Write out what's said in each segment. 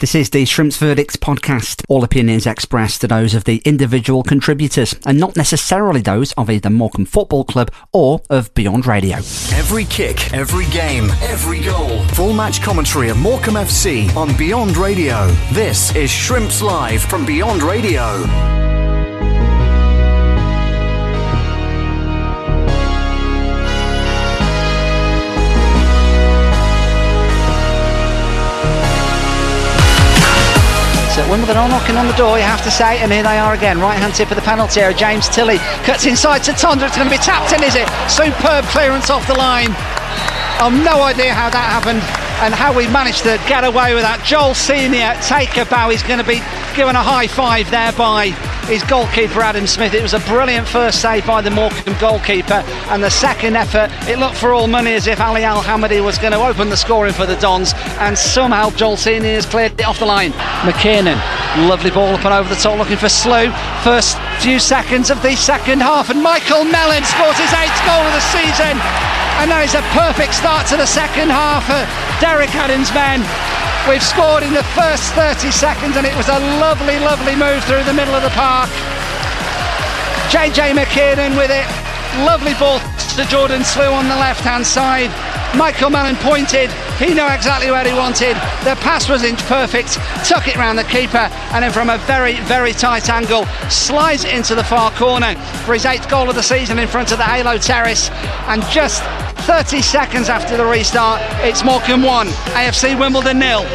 This is the Shrimps Verdicts podcast. All opinions expressed are those of the individual contributors and not necessarily those of either Morecambe Football Club or of Beyond Radio. Every kick, every game, every goal. Full match commentary of Morecambe FC on Beyond Radio. This is Shrimps Live from Beyond Radio. Wimbledon are knocking on the door, you have to say, and here they are again. Right hand tip of the penalty area. James Tilley cuts inside to Tondra. It's going to be tapped in, is it? Superb clearance off the line. I've no idea how that happened and how we managed to get away with that. Joel Senior, take a bow. He's going to be given a high five there by his goalkeeper Adam Smith. It was a brilliant first save by the Morecambe goalkeeper, and the second effort, it looked for all money as if Ali Al Hamadi was going to open the scoring for the Dons, and somehow Joel Senior has cleared it off the line. McKiernan, lovely ball up and over the top, looking for Slew. First few seconds of the second half, and Michael Mellon scores his eighth goal of the season. And that is a perfect start to the second half for Derek Adams' men. We've scored in the first 30 seconds, and it was a lovely, lovely move through the middle of the park. JJ McKiernan with it. Lovely ball to Jordan Slew on the left hand side. Michael Mellon pointed. He knew exactly where he wanted. The pass was inch perfect. Took it round the keeper, and then from a very, very tight angle, slides it into the far corner for his eighth goal of the season in front of the Halo Terrace. And just 30 seconds after the restart, it's Morecambe 1, AFC Wimbledon nil.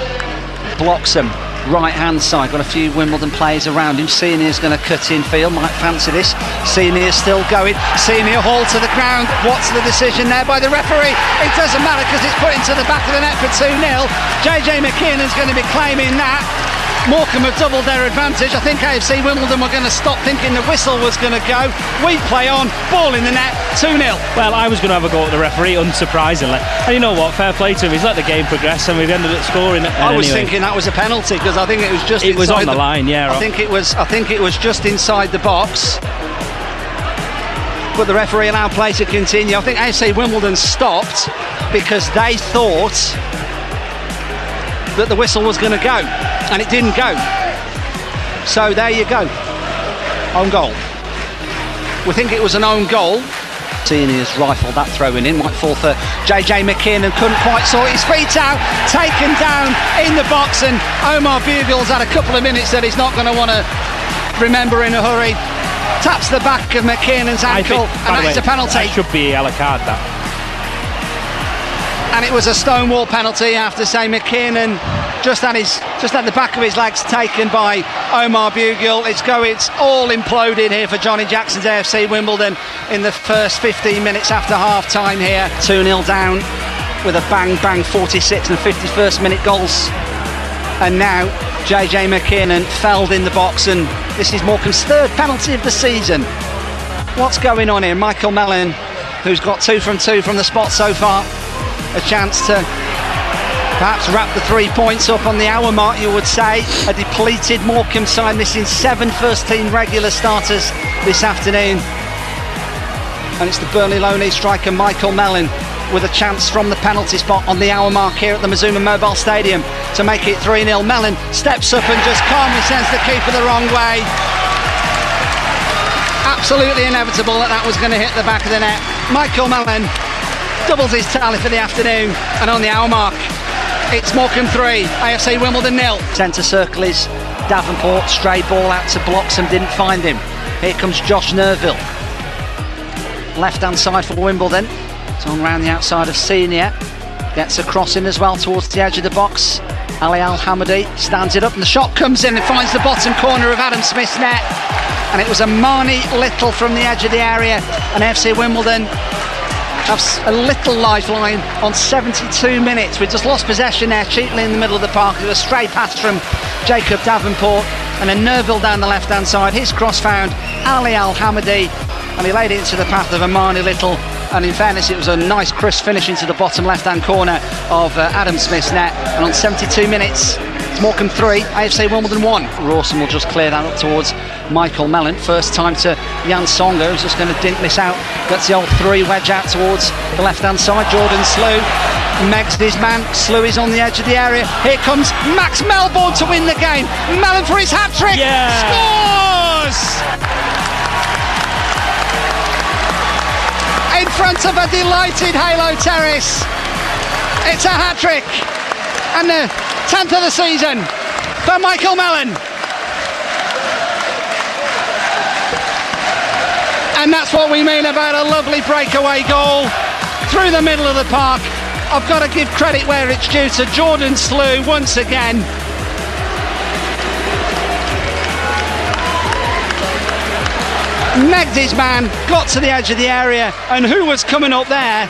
Bloxham, right hand side, got a few Wimbledon players around him. Senior's going to cut in field, might fancy this. Senior's still going. Senior haul to the ground. What's the decision there by the referee? It doesn't matter because it's put into the back of the net for 2 0. JJ McKiernan's going to be claiming that. Morecambe have doubled their advantage. I think AFC Wimbledon were going to stop thinking the whistle was going to go. We play on, ball in the net, 2 0. Well, I was going to have a go at the referee, unsurprisingly. And you know what? Fair play to him. He's let the game progress and we've ended up scoring. I was anyway. thinking that was a penalty because I think it was just It was on the, the line, yeah. I think it was. I think it was just inside the box. But the referee allowed play to continue. I think AFC Wimbledon stopped because they thought that the whistle was going to go, and it didn't go. So there you go. Own goal. We think it was an own goal. Senior's rifled that throwing in, might fall for JJ McKiernan, couldn't quite sort his feet out, taken down in the box, and Omar Bugiel's had a couple of minutes that he's not going to want to remember in a hurry. Taps the back of McKiernan's ankle, think, and that's a penalty. That should be a yellow card, that. And it was a stonewall penalty after say McKiernan just had his just had the back of his legs taken by Omar Bugiel. It's going it's all imploding here for Johnny Jackson's AFC Wimbledon in the first 15 minutes after half time here. 2-0 down with a bang bang 46 and 51st minute goals. And now JJ McKiernan felled in the box and this is Morecambe's third penalty of the season. What's going on here? Michael Mellon, who's got two from two from the spot so far, a chance to perhaps wrap the three points up on the hour mark, you would say. A depleted Morecambe side missing seven first team regular starters this afternoon. And it's the Burnley Loney striker Michael Mellon with a chance from the penalty spot on the hour mark here at the Mazuma Mobile Stadium to make it 3 0. Mellon steps up and just calmly sends the keeper the wrong way. Absolutely inevitable that that was going to hit the back of the net. Michael Mellon doubles his tally for the afternoon, and on the hour mark, it's Morecambe 3, AFC Wimbledon nil. Centre circle is Davenport, stray ball out to Bloxham, didn't find him. Here comes Josh Neufville. Left hand side for Wimbledon. It's on round the outside of Senior. Gets a cross in as well towards the edge of the box. Ali Al Hamadi stands it up and the shot comes in and finds the bottom corner of Adam Smith's net. And it was Armani Little from the edge of the area. And FC Wimbledon have a little lifeline on 72 minutes. We just lost possession there cheaply in the middle of the park. It was a stray pass from Jacob Davenport and a Neufville down the left hand side. His cross found Ali Al Hamadi and he laid it into the path of Armani Little. And in fairness, it was a nice crisp finish into the bottom left hand corner of uh, Adam Smith's net. And on 72 minutes, it's Morecambe 3, AFC Wimbledon 1. Rawson will just clear that up towards Michael Mellon. First time to Yann Songo'o, who's just going to dink this out. Gets the old three wedge out towards the left hand side. Jordan Slew Meg's his man. Slew is on the edge of the area. Here comes Max Melbourne to win the game. Mellon for his hat trick. Yeah. Scores! In front of a delighted Halo Terrace. It's a hat trick. And the 10th of the season for Michael Mellon. And that's what we mean about a lovely breakaway goal through the middle of the park. I've got to give credit where it's due to Jordan Slew once again. Megged his man, got to the edge of the area, and who was coming up there?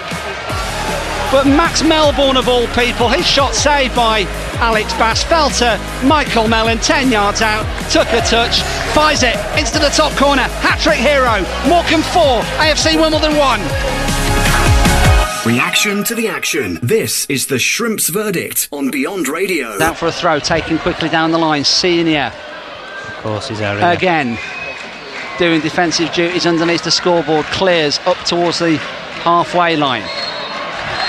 But Max Melbourne, of all people, his shot saved by Alex Bass. Fell to Michael Mellon, 10 yards out, took a touch, fires it into the top corner. Hat trick hero, Morecambe 4, AFC Wimbledon 1. Reaction to the action. This is the Shrimps verdict on Beyond Radio. Out for a throw, taken quickly down the line. Senior Of course, his area. again doing defensive duties underneath the scoreboard. Clears up towards the halfway line.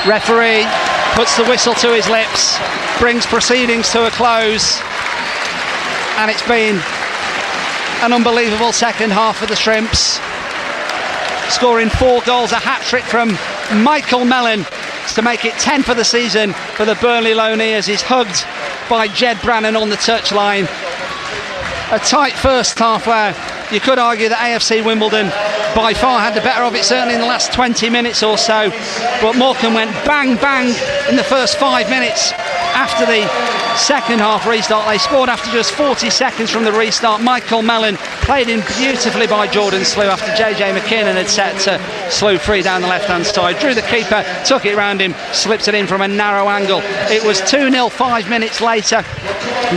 Referee puts the whistle to his lips, brings proceedings to a close, and it's been an unbelievable second half for the Shrimps. Scoring four goals, a hat trick from Michael Mellon to make it 10 for the season for the Burnley Loneers. He's hugged by Jed Brannan on the touchline. A tight first half where you could argue that AFC Wimbledon by far had the better of it, certainly in the last 20 minutes or so. But Morecambe went bang bang in the first five minutes after the second half restart. They scored after just 40 seconds from the restart. Michael Mellon played in beautifully by Jordan Slew after JJ McKiernan had set to Slew free down the left hand side. Drew the keeper, took it round him, slipped it in from a narrow angle. It was 2 0 five minutes later.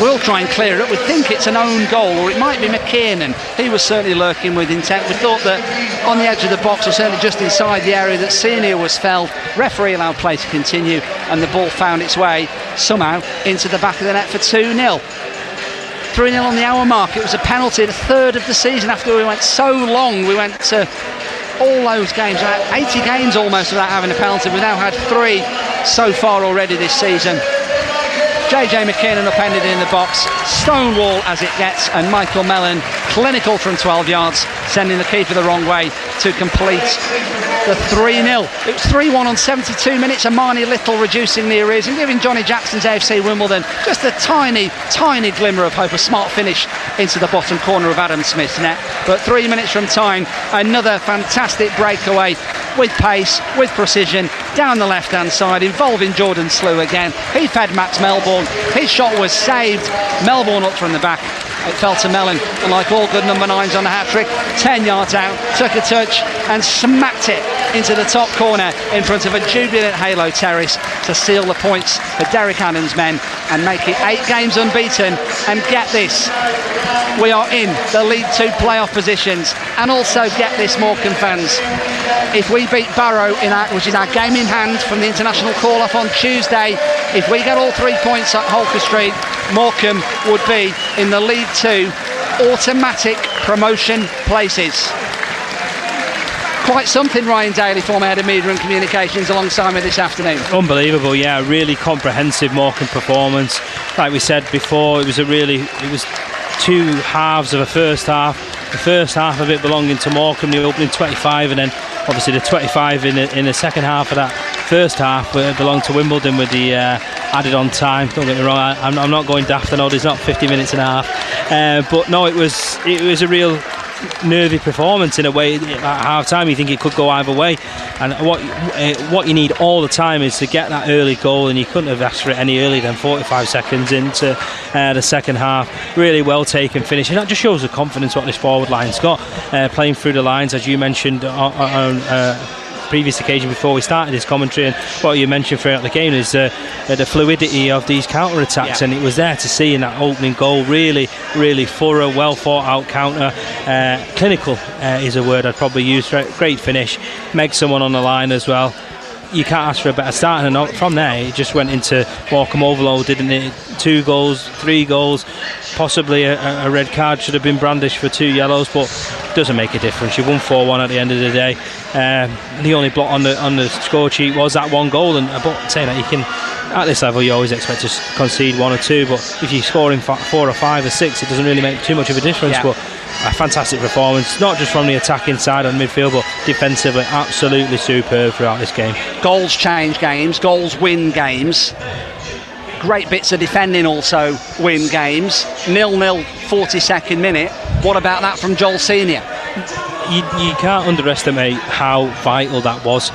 We'll try and clear it. We think it's an own goal, or it might be McKiernan. He was certainly lurking with intent. We thought that on the edge of the box, or certainly just inside the area, that Senior was felled. Referee allowed play to continue, and the ball found its way somehow into the back of the net for 2 0. 3 0 on the hour mark. It was a penalty, the third of the season after we went so long. We went to all those games, about 80 games almost without having a penalty. We've now had three so far already this season. JJ McKiernan upended in the box, stonewall as it gets, and Michael Mellon clinical from 12 yards, sending the keeper the wrong way to complete the 3 0. It was 3 1 on 72 minutes, and Armani Little reducing the arrears and giving Johnny Jackson's AFC Wimbledon just a tiny, tiny glimmer of hope. A smart finish into the bottom corner of Adam Smith's net. But three minutes from time, another fantastic breakaway with pace, with precision, down the left hand side, involving Jordan Slew again. He fed Max Melbourne. His shot was saved. Melbourne up from the back. To Mellon, and like all good number nines on the hat trick, 10 yards out, took a touch and smacked it into the top corner in front of a jubilant Halo Terrace to seal the points for Derek Adams' men and make it eight games unbeaten. And get this, we are in the League Two playoff positions, and also get this, Morecambe fans. If we beat Barrow in our, which is our game in hand from the international call off on Tuesday, if we get all three points at Holker Street, Morecambe would be in the League Two automatic promotion places. Quite something, Ryan Daly, former head of media and communications, alongside me this afternoon. Unbelievable, yeah, really comprehensive Morecambe performance. Like we said before, it was a really, it was two halves of a first half. The first half of it belonging to Morecambe, the opening 25, and then obviously the 25 in the, in the second half of that first half belonged to Wimbledon with the uh, added on time. Don't get me wrong, I, am I'm not going daft. I know there's not 50 minutes and a half, uh, but no, it was it was a real nervy performance in a way at half time you think it could go either way and what uh, what you need all the time is to get that early goal and you couldn't have asked for it any earlier than 45 seconds into uh, the second half really well taken finish and that just shows the confidence what this forward line's got uh, playing through the lines as you mentioned on, on uh, previous occasion before we started this commentary and what you mentioned throughout the game is uh, the fluidity of these counter attacks, yeah. and it was there to see in that opening goal. Really, really thorough, well thought out counter. Uh, clinical uh, is a word I'd probably use. Great finish. Meg someone on the line as well you can't ask for a better start. And from there, it just went into Morecambe overload, didn't it? Two goals, three goals, possibly a, a, red card should have been brandished for two yellows, but doesn't make a difference. You won 4-1 at the end of the day. Um, the only blot on the on the score sheet was that one goal, and but saying that you can at this level you always expect to concede one or two, but if you're scoring four or five or six, it doesn't really make too much of a difference. Yeah. But a fantastic performance, not just from the attacking side and midfield, but defensively, absolutely superb throughout this game. Goals change games, goals win games. Great bits of defending also win games. Nil nil, 42nd minute. What about that from Joel Senior? You, you can't underestimate how vital that was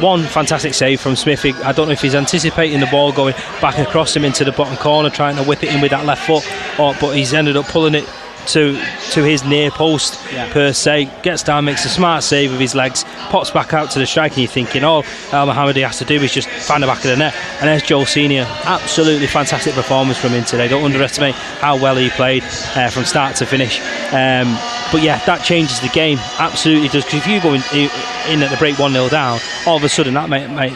one fantastic save from Smith. I don't know if he's anticipating the ball going back across him into the bottom corner, trying to whip it in with that left foot, or, but he's ended up pulling it to to his near post yeah. per se. Gets down, makes a smart save with his legs, pops back out to the strike, and you're thinking, Ali Al Hamadi has to do is just find the back of the net. And there's Joel Senior, absolutely fantastic performance from him today. Don't underestimate how well he played uh, from start to finish. Um, but yeah, that changes the game, absolutely does. Because if you go in, in at the break one 0 down, all of a sudden that might, might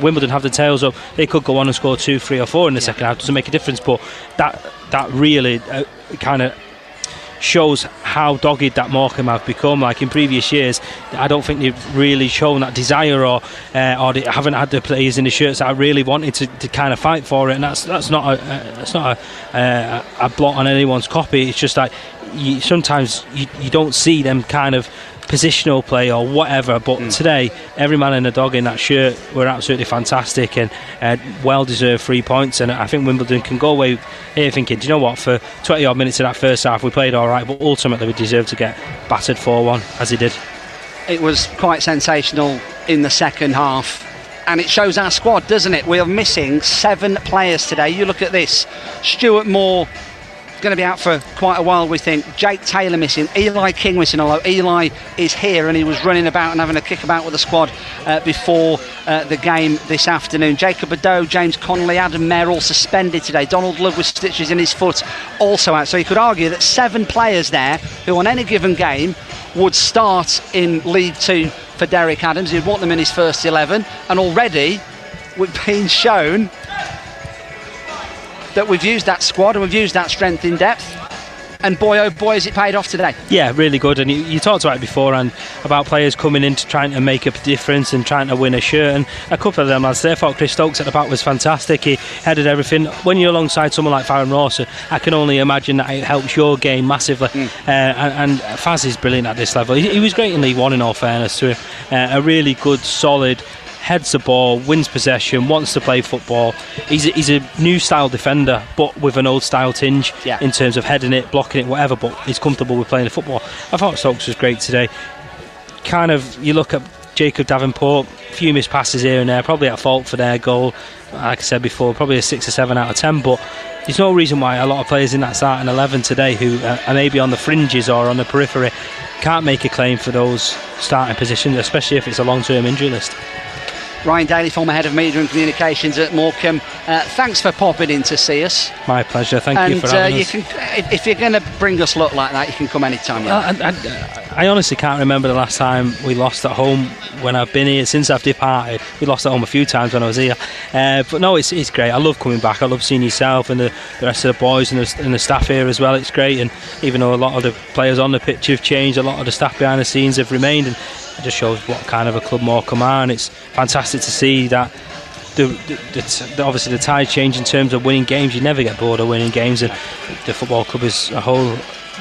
Wimbledon have the tails up, they could go on and score two, three, or four in the yeah. second half. Doesn't make a difference, but that that really uh, kind of shows how dogged that Morecambe have become. Like in previous years, I don't think they've really shown that desire, or uh, or they haven't had the players in the shirts that I really wanted to, to kind of fight for it. And that's that's not a uh, that's not a, uh, a blot on anyone's copy. It's just like you, sometimes you, you don't see them kind of positional play or whatever. But mm. today, every man and a dog in that shirt were absolutely fantastic and uh, well deserved three points. And I think Wimbledon can go away here thinking, do you know what? For 20 odd minutes of that first half, we played all right, but ultimately we deserved to get battered 4 1 as he did. It was quite sensational in the second half. And it shows our squad, doesn't it? We are missing seven players today. You look at this Stuart Moore, going to be out for quite a while, we think. Jake Taylor missing, Eli King missing, although Eli is here and he was running about and having a kick about with the squad uh, before uh, the game this afternoon. Jacob Bedeau, James Connolly, Adam Mayor all suspended today. Donald Love with stitches in his foot also out. So you could argue that seven players there who on any given game would start in League Two for Derek Adams. He'd want them in his first 11 and already we've been shown that we've used that squad and we've used that strength in depth. And boy, oh boy, has it paid off today. Yeah, really good. And you, you talked about it before and about players coming in to trying to make a difference and trying to win a shirt. And a couple of them lads there, I thought Chris Stokes at the back was fantastic. He headed everything. When you're alongside someone like Farrend Rawson, I can only imagine that it helps your game massively. Mm. Uh, and, and Faz is brilliant at this level. He, he, was great in League One, in all fairness to him. Uh, a really good, solid heads the ball, wins possession, wants to play football. He's a, he's a new style defender, but with an old style tinge yeah. in terms of heading it, blocking it, whatever. But he's comfortable with playing the football. I thought Stokes was great today. Kind of, you look at Jacob Davenport, a few missed passes here and there, probably at fault for their goal. Like I said before, probably a six or seven out of ten, but there's no reason why a lot of players in that starting 11 today who are maybe on the fringes or on the periphery can't make a claim for those starting positions, especially if it's a long term injury list. Ryan Daly, former head of media and communications at Morecambe. Uh, thanks for popping in to see us. My pleasure. Thank and, you for having uh, you us. Can, if you're going to bring us luck like that, you can come anytime. Yeah. I, I, I, honestly can't remember the last time we lost at home when I've been here. Since I've departed, we lost at home a few times when I was here. Uh, but no, it's, it's great. I love coming back. I love seeing yourself and the, the rest of the boys and the, and the staff here as well. It's great. And even though a lot of the players on the pitch have changed, a lot of the staff behind the scenes have remained. And it just shows what kind of a club Morecambe are, and it's fantastic to see that. The, the, the, obviously the tide change in terms of winning games. You never get bored of winning games, and the football club is a whole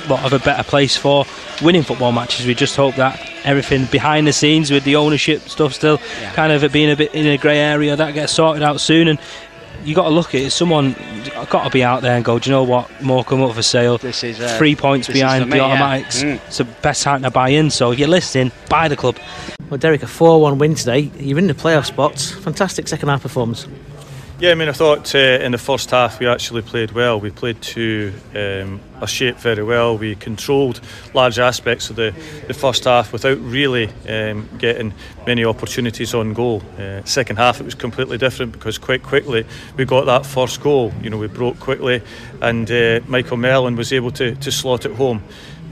lot of a better place for winning football matches. We just hope that everything behind the scenes with the ownership stuff still yeah. kind of being a bit in a grey area that gets sorted out soon and you got to look at it. Someone got to be out there and go. Do you know what? Morecambe up for sale. This is uh, three points behind me, the automatics. Yeah. Mm. It's the best time to buy in. So if you're listening, buy the club. Well, Derek, a four-one win today. You're in the playoff spots. Fantastic second half performance. Yeah, I mean, I thought uh, in the first half we actually played well. We played to um, a shape very well. We controlled large aspects of the, the first half without really um, getting many opportunities on goal. Uh, second half it was completely different because quite quickly we got that first goal. You know, we broke quickly, and uh, Michael Mellon was able to, to slot it home.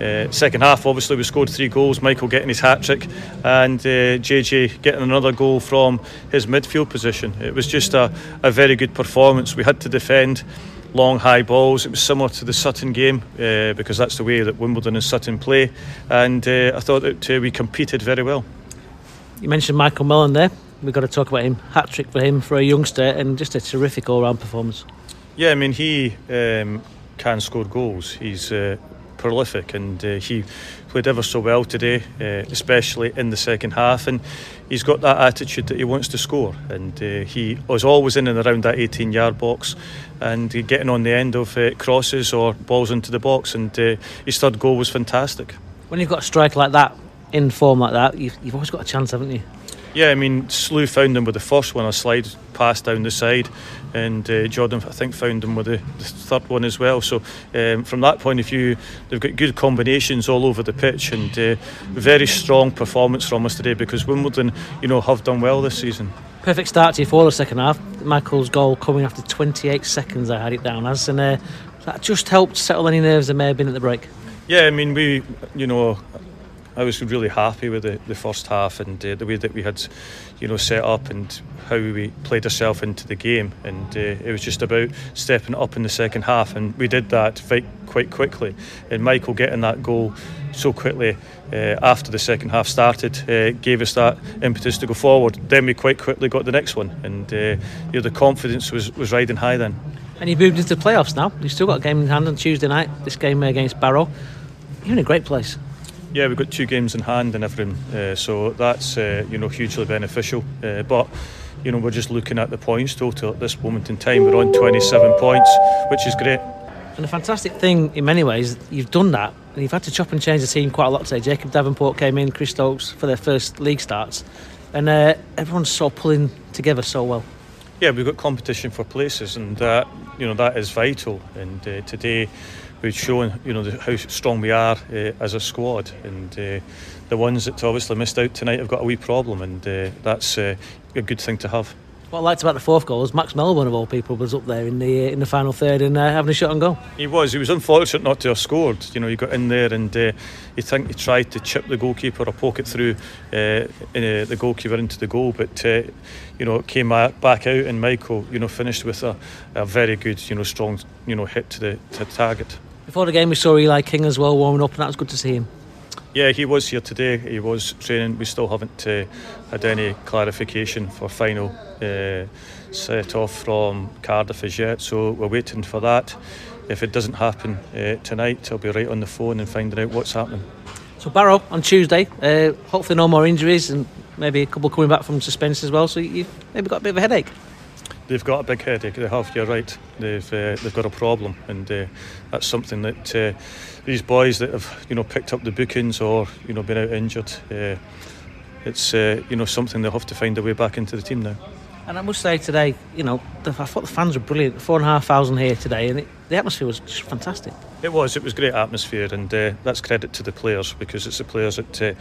Uh, second half, obviously, we scored three goals. Michael getting his hat trick, and uh, JJ getting another goal from his midfield position. It was just a, a very good performance. We had to defend long high balls. It was similar to the Sutton game uh, because that's the way that Wimbledon and Sutton play, and uh, I thought that uh, we competed very well. You mentioned Michael Mellon there. We've got to talk about him. Hat trick for him for a youngster, and just a terrific all round performance. Yeah, I mean he um, can score goals. He's uh, prolific, and uh, he played ever so well today, uh, especially in the second half. And he's got that attitude that he wants to score, and uh, he was always in and around that 18-yard box, and getting on the end of uh, crosses or balls into the box. And uh, his third goal was fantastic. When you've got a strike like that in form like that, you've, you've always got a chance, haven't you? Yeah, I mean, Slew found him with the first one, a slide pass down the side, and uh, Jordan, I think, found him with the, the third one as well. So, um, from that point of view, they've got good combinations all over the pitch, and uh, very strong performance from us today because Wimbledon, you know, have done well this season. Perfect start to you for the second half. Michael's goal coming after 28 seconds, I had it down as, and uh, that just helped settle any nerves that may have been at the break. Yeah, I mean, we, you know, I was really happy with the, the first half and uh, the way that we had, you know, set up and how we played ourselves into the game. And uh, it was just about stepping up in the second half, and we did that quite quickly. And Michael getting that goal so quickly uh, after the second half started uh, gave us that impetus to go forward. Then we quite quickly got the next one, and uh, you know, the confidence was, was riding high then. And you've moved into the playoffs now. You've still got a game in hand on Tuesday night. This game against Barrow. You're in a great place. Yeah, we've got two games in hand and everything, uh, so that's uh, you know hugely beneficial. Uh, but you know we're just looking at the points total at this moment in time. We're on 27 points, which is great. And the fantastic thing, in many ways, you've done that, and you've had to chop and change the team quite a lot today. Jacob Davenport came in, Chris Stokes for their first league starts, and uh, everyone's so pulling together so well. Yeah, we've got competition for places, and that you know that is vital. And uh, today we've shown you know the, how strong we are uh, as a squad, and uh, the ones that obviously missed out tonight have got a wee problem, and uh, that's uh, a good thing to have. What I liked about the fourth goal was Max Melbourne one of all people was up there in the uh, in the final third and having a shot on goal. He was. He was unfortunate not to have scored. You know, he got in there and you think he tried to chip the goalkeeper or poke it through in, the goalkeeper into the goal, but you know, it came back out and Michael, you know, finished with a, a very good, you know, strong, you know, hit to the, to the target. Before the game, we saw Eli King as well warming up, and that was good to see him. Yeah, he was here today. He was training. We still haven't uh, had any clarification for final uh, set off from Cardiff as yet, so we're waiting for that. If it doesn't happen uh, tonight, I'll be right on the phone and finding out what's happening. So Barrow on Tuesday. Uh, hopefully, no more injuries and maybe a couple coming back from suspense as well. So you've maybe got a bit of a headache they've got a big headache. They have. You're right. They've uh, they've got a problem, and uh, that's something that uh, these boys that have you know picked up the bookings or you know been out injured. Uh, it's uh, you know something they'll have to find a way back into the team now. And I must say today, you know, I thought the fans were brilliant. Four and a half thousand here today, and it, the atmosphere was just fantastic. It was. It was great atmosphere, and uh, that's credit to the players because it's the players that uh,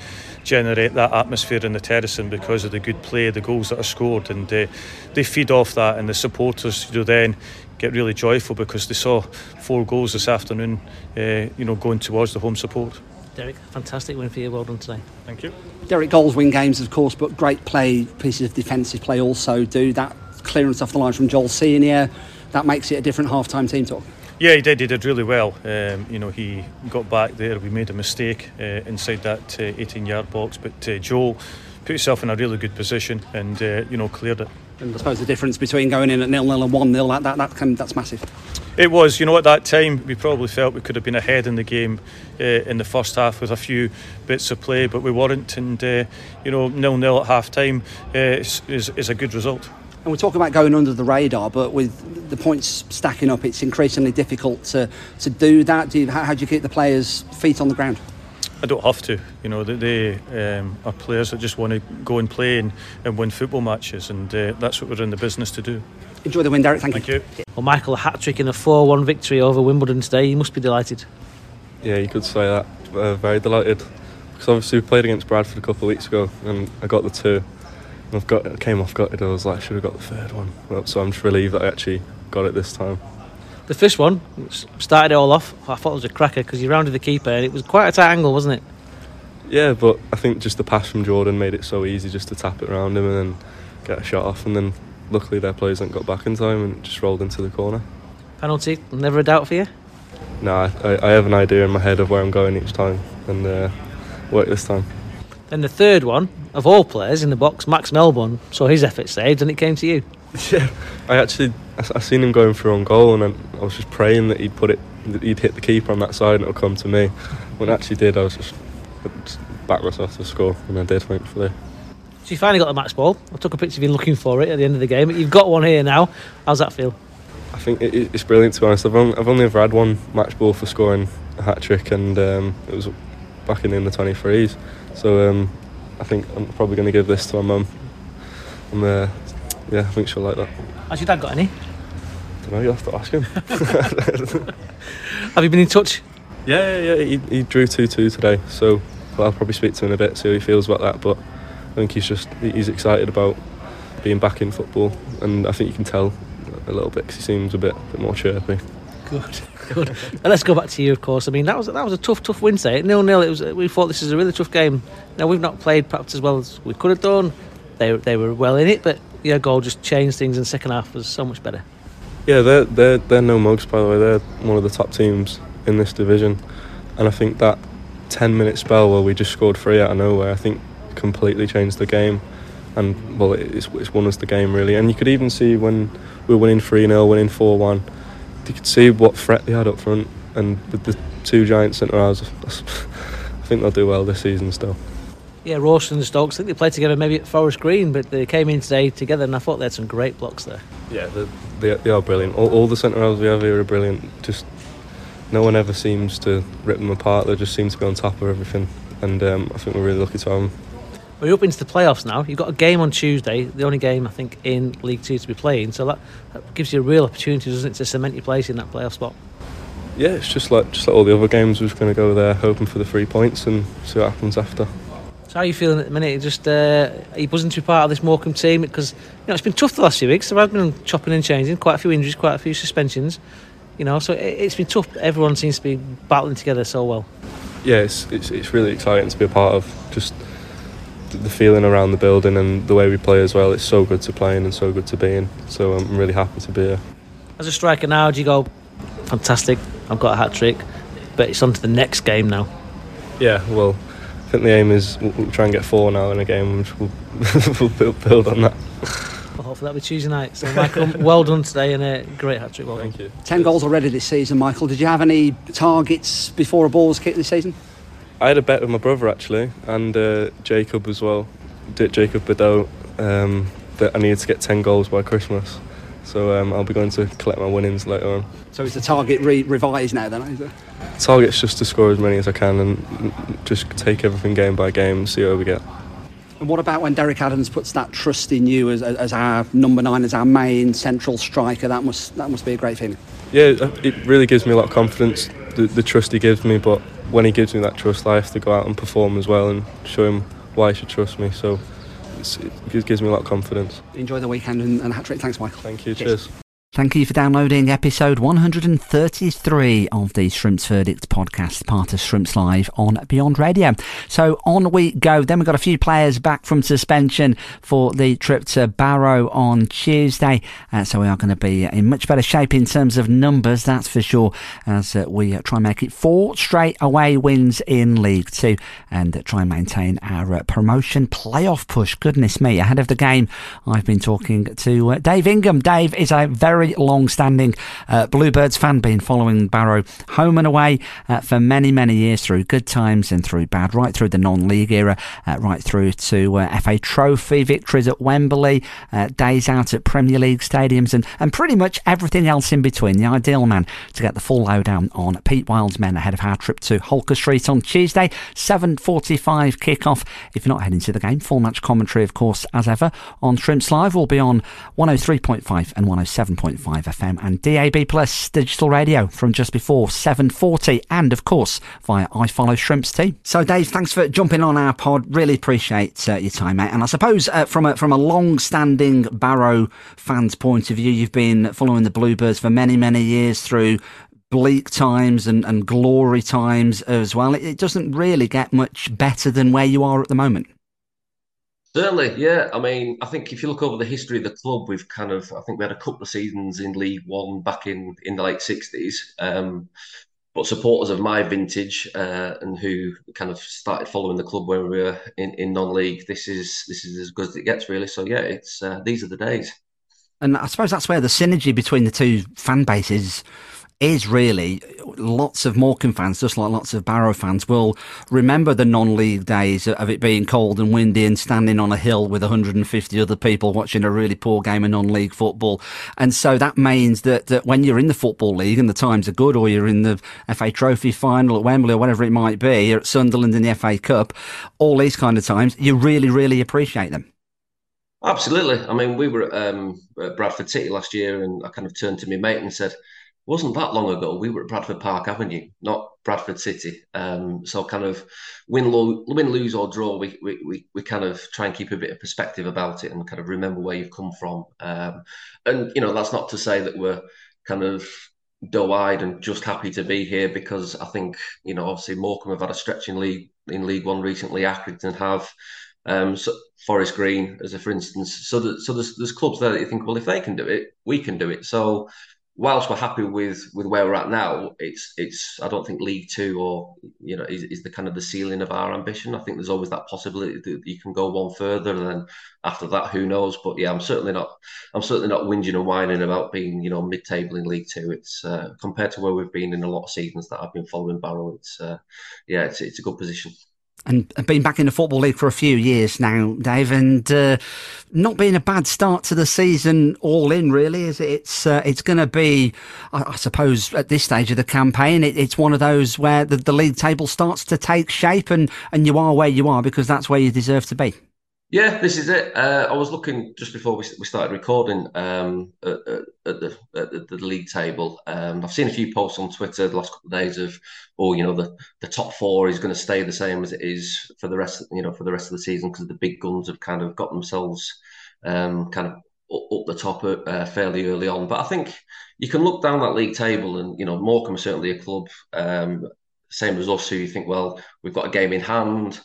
generate that atmosphere in the terracing because of the good play, the goals that are scored, and uh, they feed off that. And the supporters, you know, then get really joyful because they saw four goals this afternoon, uh, you know, going towards the home support. Derek, fantastic win for you. Well done today. Thank you. Derek, goals win games, of course, but great play, pieces of defensive play also do. That clearance off the line from Joel Senior, that makes it a different half-time team talk. Yeah, he did. He did really well. Um, you know, he got back there. We made a mistake uh, inside that 18-yard uh, box, but uh, Joel put himself in a really good position and uh, you know cleared it. And I suppose the difference between going in at nil nil and one nil that that, that can, that's massive. It was. You know, at that time we probably felt we could have been ahead in the game uh, in the first half with a few bits of play, but we weren't. And uh, you know, nil nil at half time uh, is, is, is a good result. And we talk about going under the radar, but with the points stacking up, it's increasingly difficult to, to do that. Do you, how, how do you keep the players' feet on the ground? I don't have to. You know, they um, are players that just want to go and play and, and win football matches, and uh, that's what we're in the business to do. Enjoy the win, Derek. Thank, Thank you. you. Well, Michael, a hat trick in a 4 1 victory over Wimbledon today. You must be delighted. Yeah, you could say that. Uh, very delighted. Because obviously we played against Bradford a couple of weeks ago, and I got the two. And I've got, I came off gutted. I was like, I should have got the third one. So I'm just relieved that I actually got it this time the first one started it all off. I thought it was a cracker because you rounded the keeper and it was quite a tight angle, wasn't it? Yeah, but I think just the pass from Jordan made it so easy just to tap it around him and then get a shot off. And then luckily their players didn't got back in time and just rolled into the corner. Penalty, never a doubt for you? No, I, I have an idea in my head of where I'm going each time and uh, work this time. Then the third one, of all players in the box, Max Melbourne saw his effort saved and it came to you. Yeah, I actually I, I seen him going through on goal and I, I was just praying that he'd put it, that he'd hit the keeper on that side and it'll come to me. When it actually did, I was just, just back myself to score and I did, thankfully. So you finally got the match ball. I took a picture of you looking for it at the end of the game. But you've got one here now. How's that feel? I think it, it's brilliant to be honest. I've only, I've only ever had one match ball for scoring a hat trick, and um, it was back in the under 23s. So um, I think I'm probably going to give this to my mum. I'm, uh, yeah, I think she'll like that. Has your dad got any? Don't know, you'll have to ask him. Have you been in touch? Yeah, yeah, yeah. He, he drew 2 2 today, so well, I'll probably speak to him in a bit, see how he feels about that. But I think he's just he's excited about being back in football, and I think you can tell a little bit because he seems a bit, bit more chirpy. Good, good. and let's go back to you, of course. I mean, that was that was a tough, tough win today. Nil nil. It was. We thought this was a really tough game. Now we've not played perhaps as well as we could have done. They they were well in it, but your goal just changed things. in second half was so much better. Yeah, they're they're they're no mugs by the way. They're one of the top teams in this division, and I think that ten minute spell where we just scored three out of nowhere, I think completely changed the game. And well, it's, it's won us the game really. And you could even see when we were winning 3 0, winning 4 1, you could see what threat they had up front. And with the two giant centre halves, I think they'll do well this season still. Yeah, Rawson and Stokes, I think they played together maybe at Forest Green, but they came in today together and I thought they had some great blocks there. Yeah, they, they are brilliant. All, all the centre halves we have here are brilliant. Just no one ever seems to rip them apart. They just seem to be on top of everything. And um, I think we're really lucky to have them. We're up into the playoffs now. You've got a game on Tuesday, the only game I think in League Two to be playing. So that, that gives you a real opportunity, doesn't it, to cement your place in that playoff spot? Yeah, it's just like just like all the other games. We're just going to go there hoping for the three points and see what happens after. So how are you feeling at the minute? Just uh, are you buzzing to be part of this Morecambe team? Because you know it's been tough the last few weeks. There have been chopping and changing, quite a few injuries, quite a few suspensions. You know, so it, has been tough. Everyone seems to be battling together so well. Yeah, it's, it's it's really exciting to be a part of. Just the feeling around the building and the way we play as well. It's so good to play in and so good to be in. So I'm really happy to be here. As a striker now, do you go, fantastic, I've got a hat trick, but it's on to the next game now? Yeah, well, I think the aim is we'll, we'll try and get four now in a game, which we'll, we'll build on that. Well, hopefully that'll be Tuesday night. So, Michael, well done today and a great hat trick. Well Thank you. Ten goals already this season, Michael. Did you have any targets before a ball was kicked this season? I had a bet with my brother actually, and uh, Jacob as well, Did Jacob Bedeau, um, that I needed to get 10 goals by Christmas. So um, I'll be going to collect my winnings later on. So is the target re- revised now then? Is it? Target's just to score as many as I can and just take everything game by game and see how we get. And what about when Derek Adams puts that trust in you as, as our number nine, as our main central striker? That must that must be a great feeling. Yeah, it really gives me a lot of confidence. The, the trust he gives me, but when he gives me that trust, I have to go out and perform as well and show him why he should trust me. So it gives me a lot of confidence. Enjoy the weekend and, and hat trick. Thanks, Michael. Thank you. Cheers. Cheers. Thank you for downloading episode 133 of the Shrimps Verdict podcast, part of Shrimps Live on Beyond Radio. So on we go. Then we've got a few players back from suspension for the trip to Barrow on Tuesday. Uh, so we are going to be in much better shape in terms of numbers, that's for sure, as uh, we try and make it four straight away wins in League Two and try and maintain our uh, promotion playoff push. Goodness me. Ahead of the game, I've been talking to uh, Dave Ingham. Dave is a very very long standing uh, Bluebirds fan, been following Barrow home and away uh, for many, many years through good times and through bad, right through the non league era, uh, right through to uh, FA Trophy victories at Wembley, uh, days out at Premier League stadiums, and, and pretty much everything else in between. The ideal man to get the full lowdown on Pete Wild's men ahead of our trip to Holker Street on Tuesday, 7.45 kickoff. If you're not heading to the game, full match commentary, of course, as ever, on Shrimps Live will be on 103.5 and 107. 101.5 FM and DAB Plus digital radio from just before 7.40 and of course via iFollow Shrimps too. So Dave, thanks for jumping on our pod. Really appreciate uh, your time, mate. And I suppose uh, from a, from a long-standing Barrow fan's point of view, you've been following the Bluebirds for many, many years through bleak times and, and glory times as well. It, it doesn't really get much better than where you are at the moment. Certainly, yeah. I mean, I think if you look over the history of the club, we've kind of, I think we had a couple of seasons in League One back in in the late sixties. Um, but supporters of my vintage uh, and who kind of started following the club when we were in, in non-league, this is this is as good as it gets, really. So yeah, it's uh, these are the days. And I suppose that's where the synergy between the two fan bases is really lots of Morecambe fans, just like lots of Barrow fans, will remember the non-league days of it being cold and windy and standing on a hill with 150 other people watching a really poor game of non-league football. And so that means that, that when you're in the football league and the times are good, or you're in the FA Trophy final at Wembley or whatever it might be, or at Sunderland in the FA Cup, all these kind of times, you really, really appreciate them. Absolutely. I mean, we were um, at Bradford City last year, and I kind of turned to my mate and said, wasn't that long ago. We were at Bradford Park Avenue, not Bradford City. Um, so kind of win, lo- win, lose or draw, we, we we kind of try and keep a bit of perspective about it and kind of remember where you've come from. Um, and you know that's not to say that we're kind of doe-eyed and just happy to be here because I think you know obviously Morecambe have had a stretch in league in League One recently. Accrington have. Um, so Forest Green, as a for instance, so that, so there's there's clubs there that you think, well, if they can do it, we can do it. So whilst we're happy with with where we're at now, it's it's I don't think League Two or you know is, is the kind of the ceiling of our ambition. I think there's always that possibility that you can go one further, and then after that, who knows? But yeah, I'm certainly not I'm certainly not whinging and whining about being you know mid table in League Two. It's uh, compared to where we've been in a lot of seasons that I've been following Barrow. It's uh, yeah, it's it's a good position and been back in the Football League for a few years now, Dave, and uh, not being a bad start to the season all in, really, is it? It's, uh, it's going to be, I, I, suppose, at this stage of the campaign, it, it's one of those where the, the league table starts to take shape and, and you are where you are because that's where you deserve to be. Yeah, this is it. Uh, I was looking just before we, we started recording um, at, at, the, at, the, league table. Um, I've seen a few posts on Twitter the last couple of days of, oh, you know, the, the top four is going to stay the same as it is for the rest, you know, for the rest of the season because the big guns have kind of got themselves um, kind of up, the top uh, fairly early on. But I think you can look down that league table, and you know, Morecambe is certainly a club, um, same as us, who you think, well, we've got a game in hand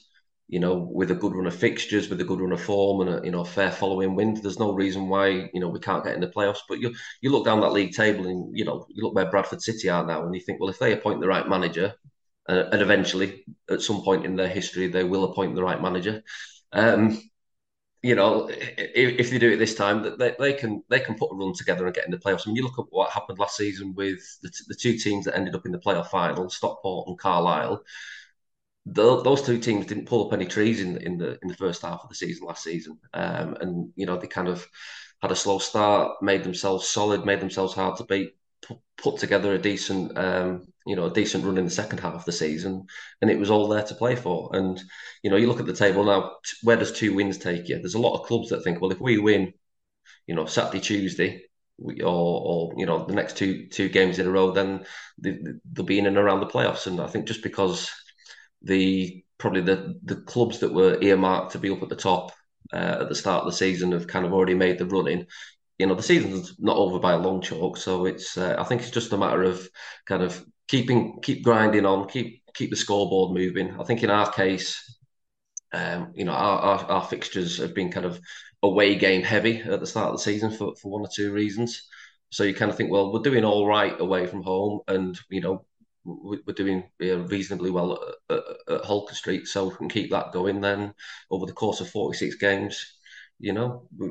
you know, with a good run of fixtures, with a good run of form, and a you know fair following wind, there's no reason why you know we can't get in the playoffs. But you you look down that league table, and you know you look where Bradford City are now, and you think, well, if they appoint the right manager, uh, and eventually at some point in their history they will appoint the right manager, um, you know, if, if, they do it this time, that they, they can they can put a run together and get in the playoffs. I mean, you look at what happened last season with the, the two teams that ended up in the playoff final, Stockport and Carlisle the, those two teams didn't pull up any trees in in the in the first half of the season last season, um, and you know they kind of had a slow start, made themselves solid, made themselves hard to beat, put, put together a decent um, you know a decent run in the second half of the season, and it was all there to play for. And you know you look at the table now, where does two wins take you? There's a lot of clubs that think, well, if we win, you know Saturday, Tuesday, or, or you know the next two two games in a row, then they, they'll be in and around the playoffs. And I think just because the probably the the clubs that were earmarked to be up at the top uh, at the start of the season have kind of already made the running. You know, the season's not over by a long chalk, so it's uh, I think it's just a matter of kind of keeping keep grinding on, keep keep the scoreboard moving. I think in our case, um, you know, our, our, our fixtures have been kind of away game heavy at the start of the season for, for one or two reasons. So you kind of think, well, we're doing all right away from home, and you know, we're doing reasonably well at, at, Holker Street, so we can keep that going. Then over the course of 46 games, you know, we,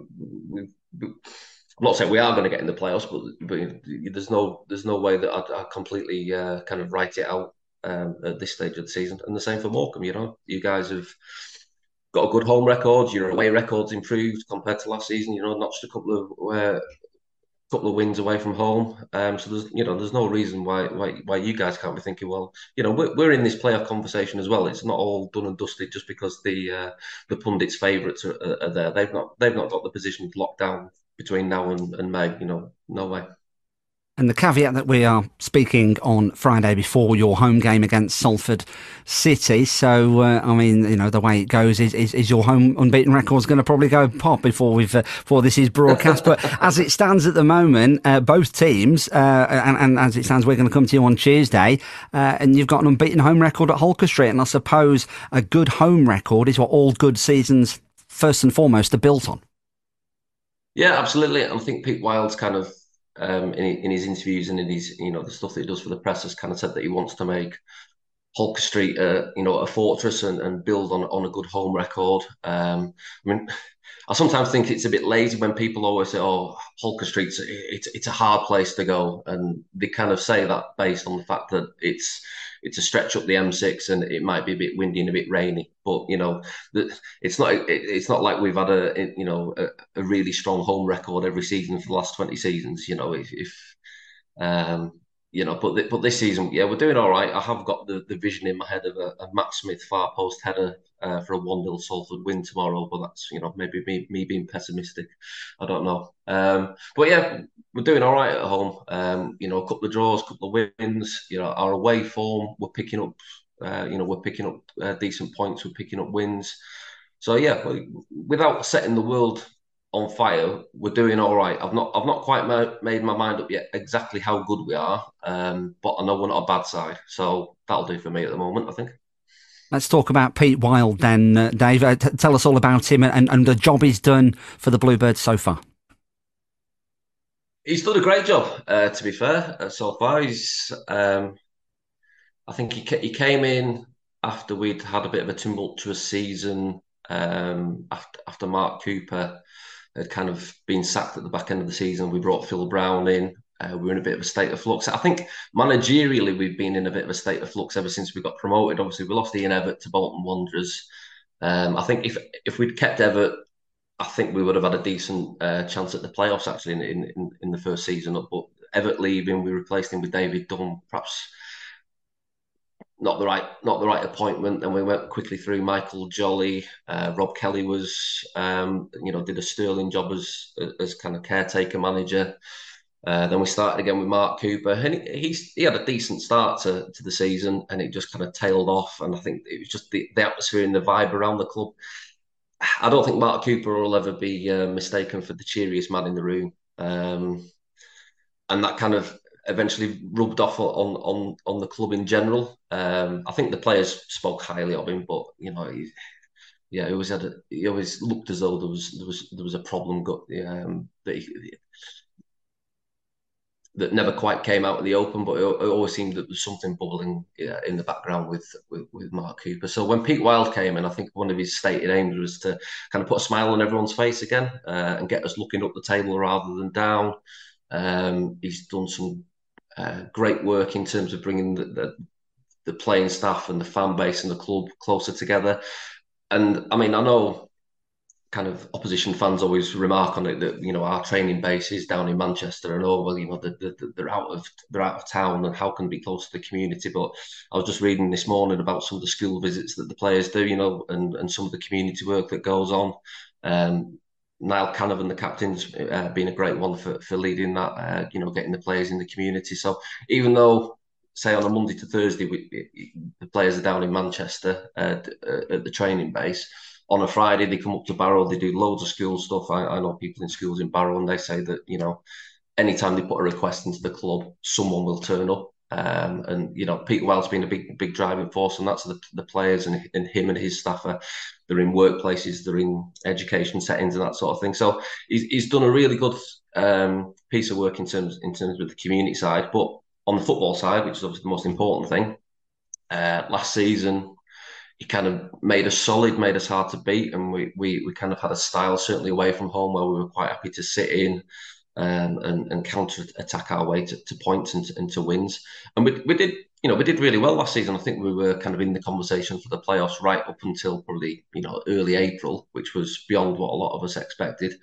we, we, I'm not saying we are going to get in the playoffs, but, but there's no there's no way that I'd, I'd completely uh, kind of write it out um, at this stage of the season. And the same for Morecambe. You know, you guys have got a good home record. Your away records improved compared to last season. You know, notched a couple of uh, couple of wins away from home. Um, so there's you know there's no reason why why why you guys can't be thinking well you know we're, we're in this playoff conversation as well. It's not all done and dusted just because the uh, the pundits' favourites are, are, there. They've not they've not got the position locked down between now and, and May. You know no way. And the caveat that we are speaking on Friday before your home game against Salford City. So, uh, I mean, you know, the way it goes is, is, is your home unbeaten record is going to probably go pop before we've uh, before this is broadcast. but as it stands at the moment, uh, both teams, uh, and, and, as it stands, we're going to come to you on Tuesday, uh, and you've got an unbeaten home record at Holker Street. And I suppose a good home record is what all good seasons first and foremost are built on. Yeah, absolutely. I think Pete Wild's kind of um, in, in his interviews and in his you know the stuff that he does for the press has kind of said that he wants to make Holker Street, uh, you know, a fortress and, and build on on a good home record. Um, I mean, I sometimes think it's a bit lazy when people always say, "Oh, Holker Street's it's it's a hard place to go," and they kind of say that based on the fact that it's it's a stretch up the M6 and it might be a bit windy and a bit rainy. But you know, it's not it's not like we've had a you know a, a really strong home record every season for the last twenty seasons. You know, if, if um, you know, but the, but this season, yeah, we're doing all right. I have got the, the vision in my head of a, a Matt Smith far post header uh, for a one 0 Salford win tomorrow. But that's you know maybe me, me being pessimistic. I don't know. Um, but yeah, we're doing all right at home. Um, you know, a couple of draws, a couple of wins. You know, our away form, we're picking up. Uh, you know, we're picking up uh, decent points. We're picking up wins. So yeah, without setting the world on fire. We're doing all right. I've not I've not quite ma- made my mind up yet exactly how good we are, um, but I know we're not a bad side. So that'll do for me at the moment. I think. Let's talk about Pete Wild then, uh, Dave. Uh, t- tell us all about him and, and the job he's done for the Bluebirds so far. He's done a great job, uh, to be fair, uh, so far. He's, um, I think he he came in after we'd had a bit of a tumultuous season um, after after Mark Cooper had kind of been sacked at the back end of the season. We brought Phil Brown in. Uh, we are in a bit of a state of flux. I think managerially, we've been in a bit of a state of flux ever since we got promoted. Obviously, we lost Ian Evatt to Bolton Wanderers. Um, I think if if we'd kept Evatt, I think we would have had a decent uh, chance at the playoffs actually in, in, in the first season. But Evatt leaving, we replaced him with David Dunn. Perhaps not the right not the right appointment. And we went quickly through Michael Jolly. Uh, Rob Kelly was um, you know did a sterling job as as kind of caretaker manager. Uh, then we started again with Mark Cooper, and he, he had a decent start to, to the season, and it just kind of tailed off. And I think it was just the, the atmosphere and the vibe around the club. I don't think Mark Cooper will ever be uh, mistaken for the cheeriest man in the room, um, and that kind of eventually rubbed off on on on the club in general. Um, I think the players spoke highly of him, but you know, he, yeah, he always had a, he always looked as though there was there was there was a problem got um, that he, that never quite came out in the open, but it, it always seemed that there was something bubbling yeah, in the background with, with, with Mark Cooper. So when Pete Wild came in, I think one of his stated aims was to kind of put a smile on everyone's face again uh, and get us looking up the table rather than down. Um, he's done some uh, great work in terms of bringing the, the, the playing staff and the fan base and the club closer together. And I mean, I know kind of opposition fans always remark on it that you know our training base is down in Manchester and oh well you know they're, they're out of they're out of town and how can be close to the community but I was just reading this morning about some of the school visits that the players do you know and, and some of the community work that goes on um, Niall Canavan, the captain's uh, been a great one for, for leading that, uh, you know, getting the players in the community. So even though, say, on a Monday to Thursday, we, the players are down in Manchester uh, at the training base, on a Friday they come up to Barrow, they do loads of school stuff. I, I know people in schools in Barrow, and they say that, you know, anytime they put a request into the club, someone will turn up. Um, and you know, Peter Wild's been a big, big driving force, and that's the, the players and, and him and his staff are they're in workplaces, they're in education settings, and that sort of thing. So he's, he's done a really good um, piece of work in terms in terms of the community side. But on the football side, which is obviously the most important thing, uh, last season he kind of made us solid, made us hard to beat, and we, we we kind of had a style certainly away from home where we were quite happy to sit in um, and, and counter attack our way to, to points and to, and to wins. And we, we did, you know, we did really well last season. I think we were kind of in the conversation for the playoffs right up until probably, you know, early April, which was beyond what a lot of us expected.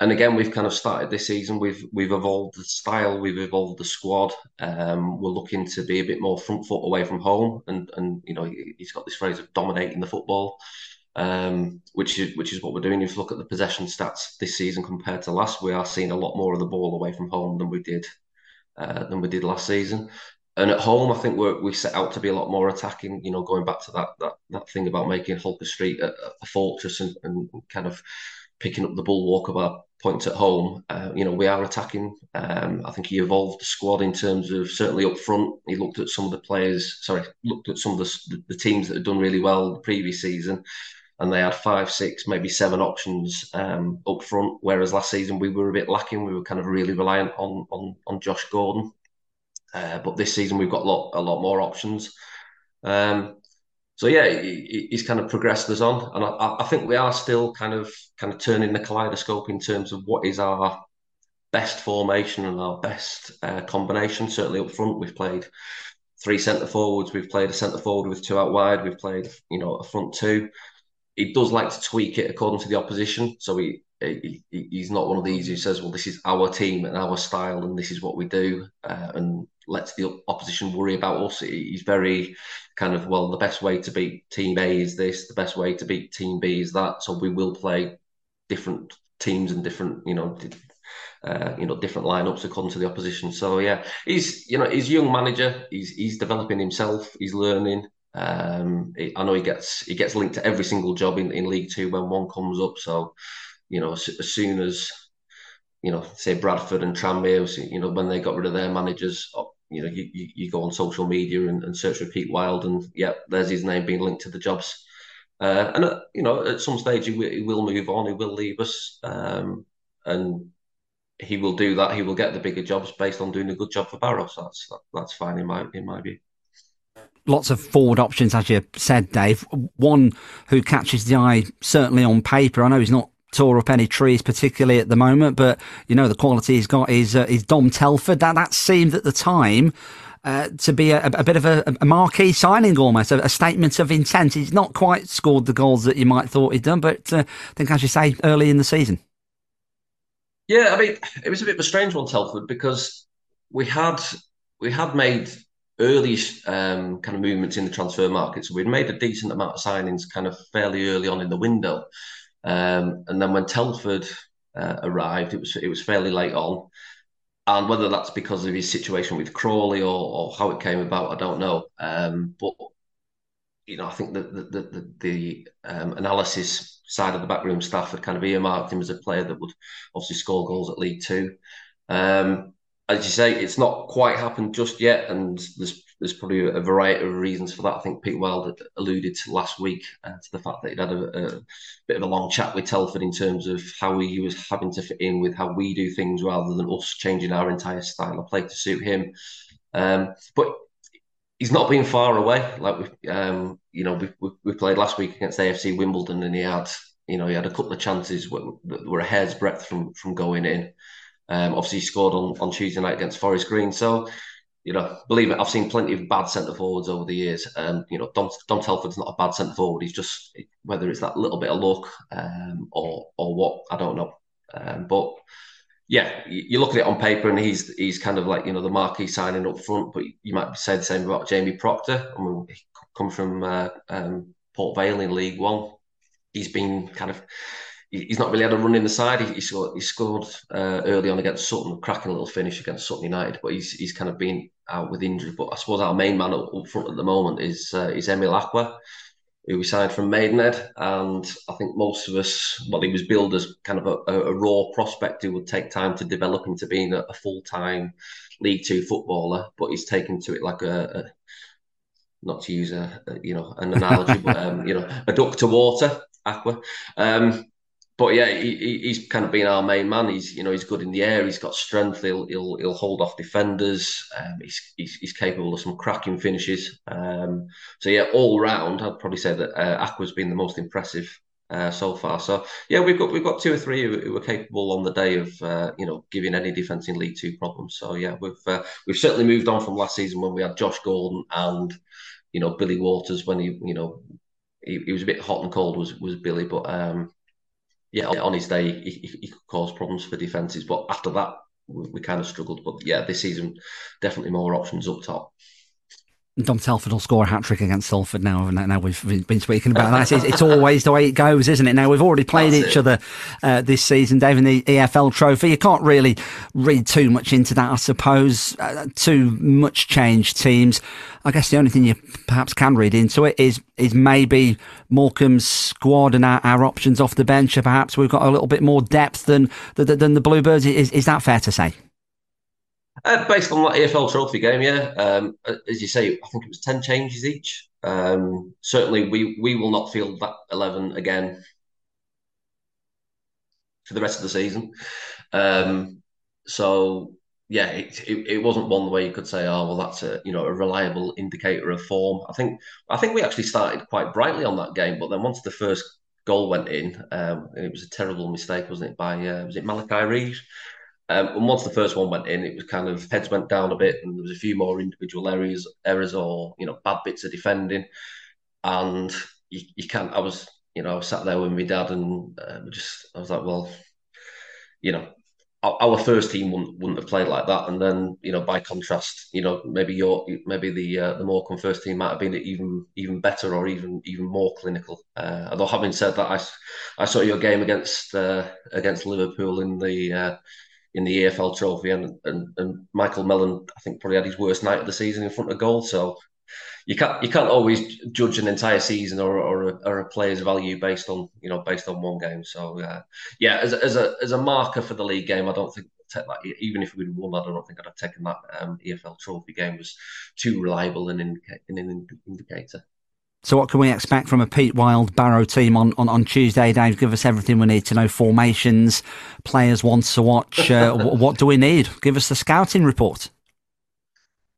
And again, we've kind of started this season. We've we've evolved the style, we've evolved the squad. Um, we're looking to be a bit more front foot away from home, and and you know he's got this phrase of dominating the football um, which is which is what we're doing. If you look at the possession stats this season compared to last, we are seeing a lot more of the ball away from home than we did uh, than we did last season. And at home, I think we we set out to be a lot more attacking. You know, going back to that that, that thing about making Holker Street a, a fortress and, and kind of picking up the bulwark of our points at home. Uh, you know, we are attacking. Um, I think he evolved the squad in terms of certainly up front. He looked at some of the players. Sorry, looked at some of the, the teams that had done really well the previous season and they had five, six, maybe seven options um, up front. Whereas last season we were a bit lacking. We were kind of really reliant on on, on Josh Gordon. Uh, but this season we've got a lot a lot more options. Um, so yeah, he, he's kind of progressed us on, and I, I, think we are still kind of kind of turning the kaleidoscope in terms of what is our best formation and our best uh, combination. Certainly up front, we've played three centre forwards. We've played a centre forward with two out wide. We've played you know a front two. He does like to tweak it according to the opposition. So he, he he's not one of these who says, "Well, this is our team and our style, and this is what we do," uh, and lets the opposition worry about us. He's very kind of well. The best way to beat Team A is this. The best way to beat Team B is that. So we will play different teams and different, you know, uh, you know, different lineups according to the opposition. So yeah, he's you know he's young manager. He's he's developing himself. He's learning. Um, I know he gets he gets linked to every single job in, in League Two when one comes up. So you know, as, as soon as you know, say Bradford and Tranmere, you know, when they got rid of their managers, you know, you, you, you go on social media and, and, search for Pete Wild, and yeah, there's his name being linked to the jobs. Uh, and uh, you know, at some stage he, he, will move on. He will leave us, um, and he will do that. He will get the bigger jobs based on doing a good job for Barrows. That's that, that's fine in my in my view. Lots of forward options, as you said, Dave. One who catches the eye, certainly on paper. I know he's not tore up any trees particularly at the moment, but you know the quality he's got is uh, is Dom Telford. That that seemed at the time. Uh, to be a, a bit of a, a, marquee signing almost, a, a, statement of intent. He's not quite scored the goals that you might have thought he'd done, but uh, I think, as you say, early in the season. Yeah, I mean, it was a bit of a strange one, Telford, because we had we had made early um, kind of movements in the transfer market, so we'd made a decent amount of signings kind of fairly early on in the window. Um, and then when Telford uh, arrived, it was it was fairly late on. And whether that's because of his situation with Crawley or, or how it came about, I don't know. Um, but you know, I think that the the, the, the um, analysis side of the backroom staff had kind of earmarked him as a player that would obviously score goals at League Two. Um, as you say, it's not quite happened just yet, and there's there's probably a variety of reasons for that. I think Pete Wild alluded to last week uh, to the fact that he'd had a, a, bit of a long chat with Telford in terms of how he was having to fit in with how we do things rather than us changing our entire style of play to suit him. Um, but he's not been far away. Like we, um, you know, we, we, played last week against AFC Wimbledon, and he had, you know, he had a couple of chances that were a hair's breadth from from going in. Um, obviously, scored on, on Tuesday night against Forest Green. So you know, believe it, I've seen plenty of bad centre forwards over the years. Um, you know, Dom, Dom Telford's not a bad centre forward. He's just whether it's that little bit of luck um, or or what I don't know. Um, but yeah, you, look at it on paper, and he's he's kind of like you know the marquee signing up front. But you might say the same about Jamie Proctor. I mean, he comes from uh, um, Port Vale in League One. He's been kind of he's not really had a run in the side. He, he scored, he scored uh, early on against Sutton, cracking a little finish against Sutton United, but he's he's kind of been out with injury. But I suppose our main man up, front at the moment is uh, is Emile Acquah, who we signed from Maidenhead, and I think most of us, well, he was billed as kind of a, a raw prospect who would take time to develop into being a, a full time League Two footballer, but he's taken to it like a, a not to use a, you know an analogy, but um, you know a duck to water, Acquah. Um, but yeah, he, he's kind of been our main man. He's you know he's good in the air. He's got strength. He'll he'll, he'll hold off defenders. Um, he's, he's, he's capable of some cracking finishes. Um, so yeah, all round, I'd probably say that uh, Acquah's been the most impressive uh, so far. So yeah, we've got we've got two or three who, who are capable on the day of uh, you know giving any defence in League Two problems. So yeah, we've uh, we've certainly moved on from last season when we had Josh Gordon and you know Billy Waters when he you know he, he was a bit hot and cold was was Billy, but um, yeah, on his day, he, he could cause problems for defences. But after that, we, we kind of struggled. But yeah, this season, definitely more options up top. Dom Telford will score a hat trick against Salford now. Now we've been speaking about that. It's, it's, always the way it goes, isn't it? Now we've already played That's each it. other uh, this season, Dave, in the EFL Trophy. You can't really read too much into that, I suppose. Uh, two much changed teams. I guess the only thing you perhaps can read into it is is maybe Morecambe's squad and our, our options off the bench. Or perhaps we've got a little bit more depth than than, than the Bluebirds. Is, is that fair to say? Uh, based on that EFL Trophy game, yeah. Um, as you say, I think it was ten changes each. Um, certainly, we we will not field that eleven again for the rest of the season. Um, so yeah, it, it, it wasn't one way you could say, oh well, that's a you know a reliable indicator of form. I think I think we actually started quite brightly on that game, but then once the first goal went in, um, it was a terrible mistake, wasn't it? By uh, was it Malachi Reed? Um, and once the first one went in, it was kind of heads went down a bit, and there was a few more individual errors, errors or you know bad bits of defending, and you, you can't. I was you know I was sat there with my dad, and uh, just I was like, well, you know, our first team wouldn't, wouldn't have played like that. And then, you know, by contrast, you know, maybe your maybe the uh, the Morecambe first team might have been even even better or even even more clinical. Uh, although having said that, I, I saw your game against uh, against Liverpool in the uh, in the EFL Trophy, and, and and Michael Mellon, I think, probably had his worst night of the season in front of goal. So you can't you can't always judge an entire season or or a, or a player's value based on you know based on one game. So uh, yeah, as as a as a marker for the league game, I don't think that. Even if we'd won, I don't think I'd have taken that um, EFL Trophy game was too reliable an, indica- an indicator. So, what can we expect from a Pete Wild Barrow team on, on, on Tuesday, Dave? Give us everything we need to know formations, players wants to watch. Uh, what do we need? Give us the scouting report.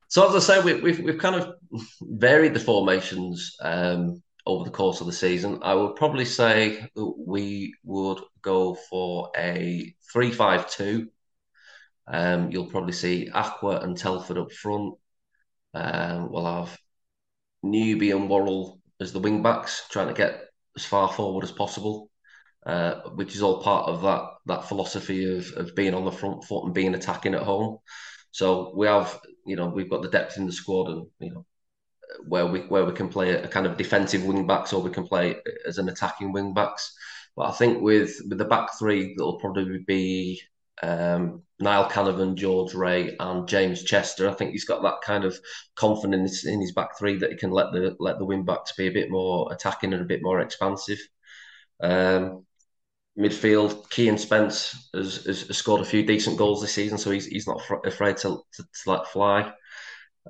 So as I say, we, we've we've kind of varied the formations um, over the course of the season. I would probably say we would go for a three-five-two. Um, you'll probably see Acquah and Telford up front. Um, we'll have Newby and Worrell as the wing backs, trying to get as far forward as possible, uh, which is all part of that that philosophy of, of being on the front foot and being attacking at home. So we have you know we've got the depth in the squad, and you know where we where we can play a, kind of defensive wing backs or we can play as an attacking wing backs. But I think with with the back three, that'll probably be um, Niall Canavan, George Ray, and James Chester. I think he's got that kind of confidence in his back three that he can let the let the wing backs be a bit more attacking and a bit more expansive. Um, midfield, Kian Spence has, has, scored a few decent goals this season, so he's he's not afraid to, to, to let fly.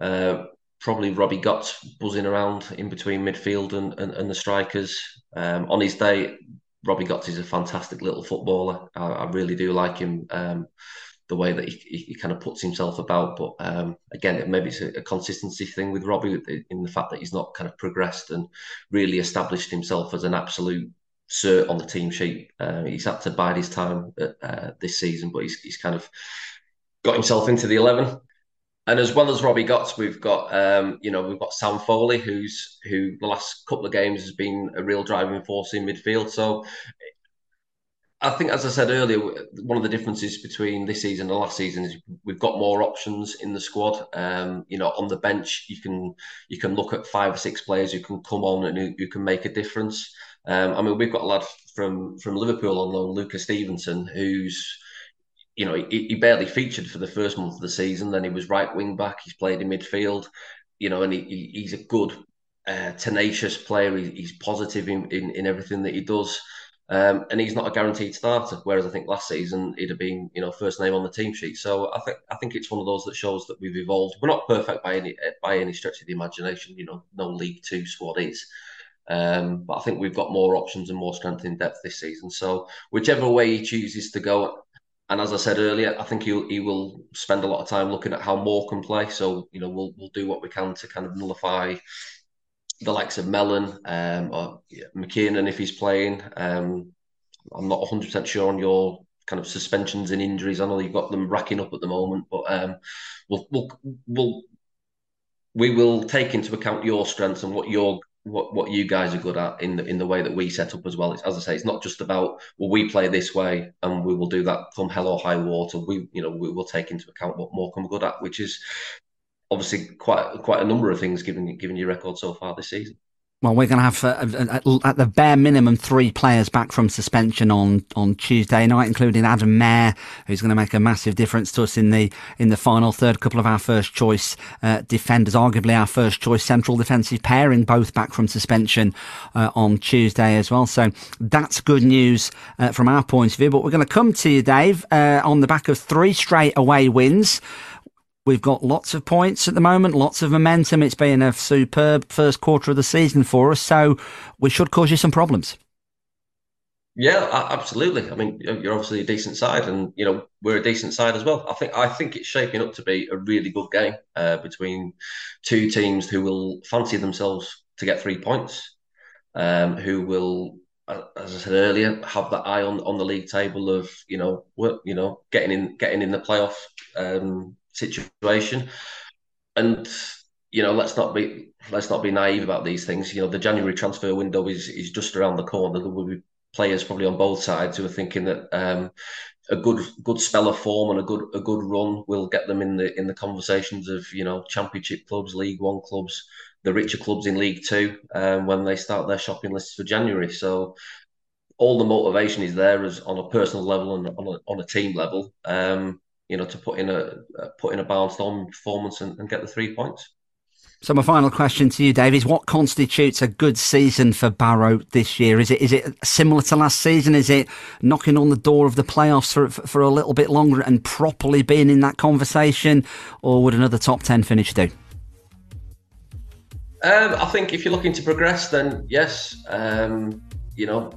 Uh, probably Robbie Gotts buzzing around in between midfield and, and, and the strikers. Um, on his day, Robbie Gotts is a fantastic little footballer. I, I really do like him. Um, the way that he, he, he, kind of puts himself about, but um, again, maybe it's a, a, consistency thing with Robbie in the fact that he's not kind of progressed and really established himself as an absolute cert on the team sheet. Uh, he's had to bide his time uh, this season, but he's, he's kind of got himself into the eleven. And as well as Robbie Gotts, we've got um, you know we've got Sam Foley, who's who the last couple of games has been a real driving force in midfield. So I think, as I said earlier, one of the differences between this season and last season is we've got more options in the squad. Um, you know, on the bench, you can you can look at five or six players who can come on and who, who can make a difference. Um, I mean, we've got a lad from from Liverpool on loan, Lucas Stevenson, who's you know he, he, barely featured for the first month of the season. Then he was right wing back. He's played in midfield, you know, and he, he's a good, uh, tenacious player. He, he's positive in, in, in everything that he does. Um, and he's not a guaranteed starter. Whereas I think last season he'd have been, you know, first name on the team sheet. So I think I think it's one of those that shows that we've evolved. We're not perfect by any by any stretch of the imagination. You know, no League Two squad is. Um, but I think we've got more options and more strength in depth this season. So whichever way he chooses to go, and as I said earlier, I think he he will spend a lot of time looking at how Morecambe play. So you know we'll we'll do what we can to kind of nullify the likes of Mellon um, or McKiernan if he's playing. Um, I'm not 100 percent sure on your kind of suspensions and injuries. I know you've got them racking up at the moment, but um, we'll we'll we'll we will take into account your strengths and what your what what you guys are good at in the in the way that we set up as well. It's, as I say, it's not just about well we play this way and we will do that come hell or high water. We you know we will take into account what Morecambe are good at, which is obviously quite quite a number of things given given your record so far this season. Well, we're going to have, uh, at the bare minimum, three players back from suspension on, on Tuesday night, including Adam Mayor, who's going to make a massive difference to us in the in the final third. Couple of our first choice uh, defenders, arguably our first choice central defensive pairing, both back from suspension uh, on Tuesday as well. So that's good news uh, from our point of view. But we're going to come to you, Dave, uh, on the back of three straight away wins We've got lots of points at the moment, lots of momentum. It's been a superb first quarter of the season for us, so we should cause you some problems. Yeah, absolutely. I mean, you're obviously a decent side, and you know we're a decent side as well. I think I think it's shaping up to be a really good game uh, between two teams who will fancy themselves to get three points, um, who will, as I said earlier, have that eye on, on the league table of you know work, you know getting in getting in the playoff um, situation, and you know let's not be let's not be naive about these things. You know the January transfer window is is just around the corner. There will be players probably on both sides who are thinking that um, a good good spell of form and a good a good run will get them in the in the conversations of you know championship clubs, League One clubs, the richer clubs in League Two um, when they start their shopping lists for January. So all the motivation is there as on a personal level and on a, on a team level. Um, you know, to put in a put in a balanced on performance and, and get the three points. So my final question to you, Dave, is what constitutes a good season for Barrow this year? Is it is it similar to last season? Is it knocking on the door of the playoffs for for a little bit longer and properly being in that conversation, or would another top ten finish do? Um, I think if you're looking to progress, then yes. Um, you know,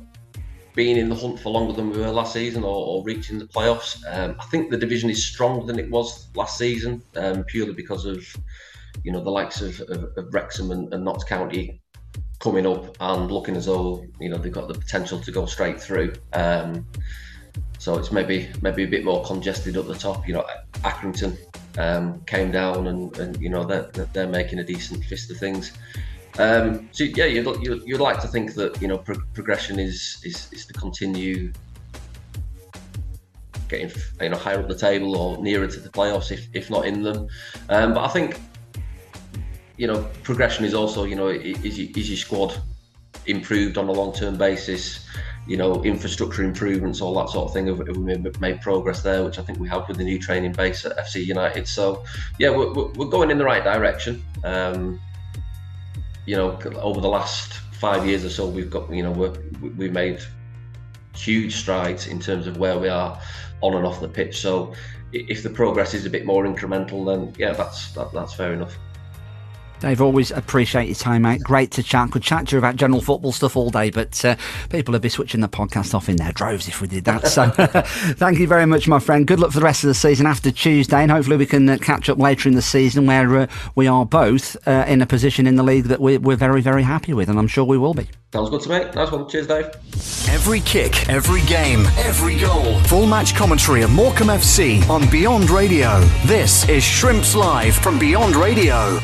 being in the hunt for longer than we were last season, or, or reaching the playoffs. Um, I think the division is stronger than it was last season, um, purely because of you know the likes of, of, of Wrexham and, and Notts County coming up and looking as though you know they've got the potential to go straight through. Um, so it's maybe maybe a bit more congested at the top. You know, Accrington um, came down and, and you know they're, they're making a decent fist of things. Um, so yeah, you'd, you'd, you'd, like to think that you know pro- progression is, is is to continue getting you know higher up the table or nearer to the playoffs if, if not in them. Um, but I think you know, progression is also, you know, is, is your squad improved on a long term basis? You know, infrastructure improvements, all that sort of thing. Have, we made progress there, which I think we have with the new training base at FC United. So, yeah, we're, we're going in the right direction. Um, you know, over the last five years or so, we've got, you know, we we've made huge strides in terms of where we are on and off the pitch. So, if the progress is a bit more incremental, then yeah, that's that, that's fair enough. Dave, always appreciate your time, mate. Great to chat. Could chat to you about general football stuff all day, but uh, people would be switching the podcast off in their droves if we did that. So thank you very much, my friend. Good luck for the rest of the season after Tuesday, and hopefully we can uh, catch up later in the season where uh, we are both uh, in a position in the league that we're, we're very, very happy with, and I'm sure we will be. Sounds good to me. Nice one. Cheers, Dave. Every kick, every game, every goal. Full match commentary of Morecambe FC on Beyond Radio. This is Shrimps Live from Beyond Radio.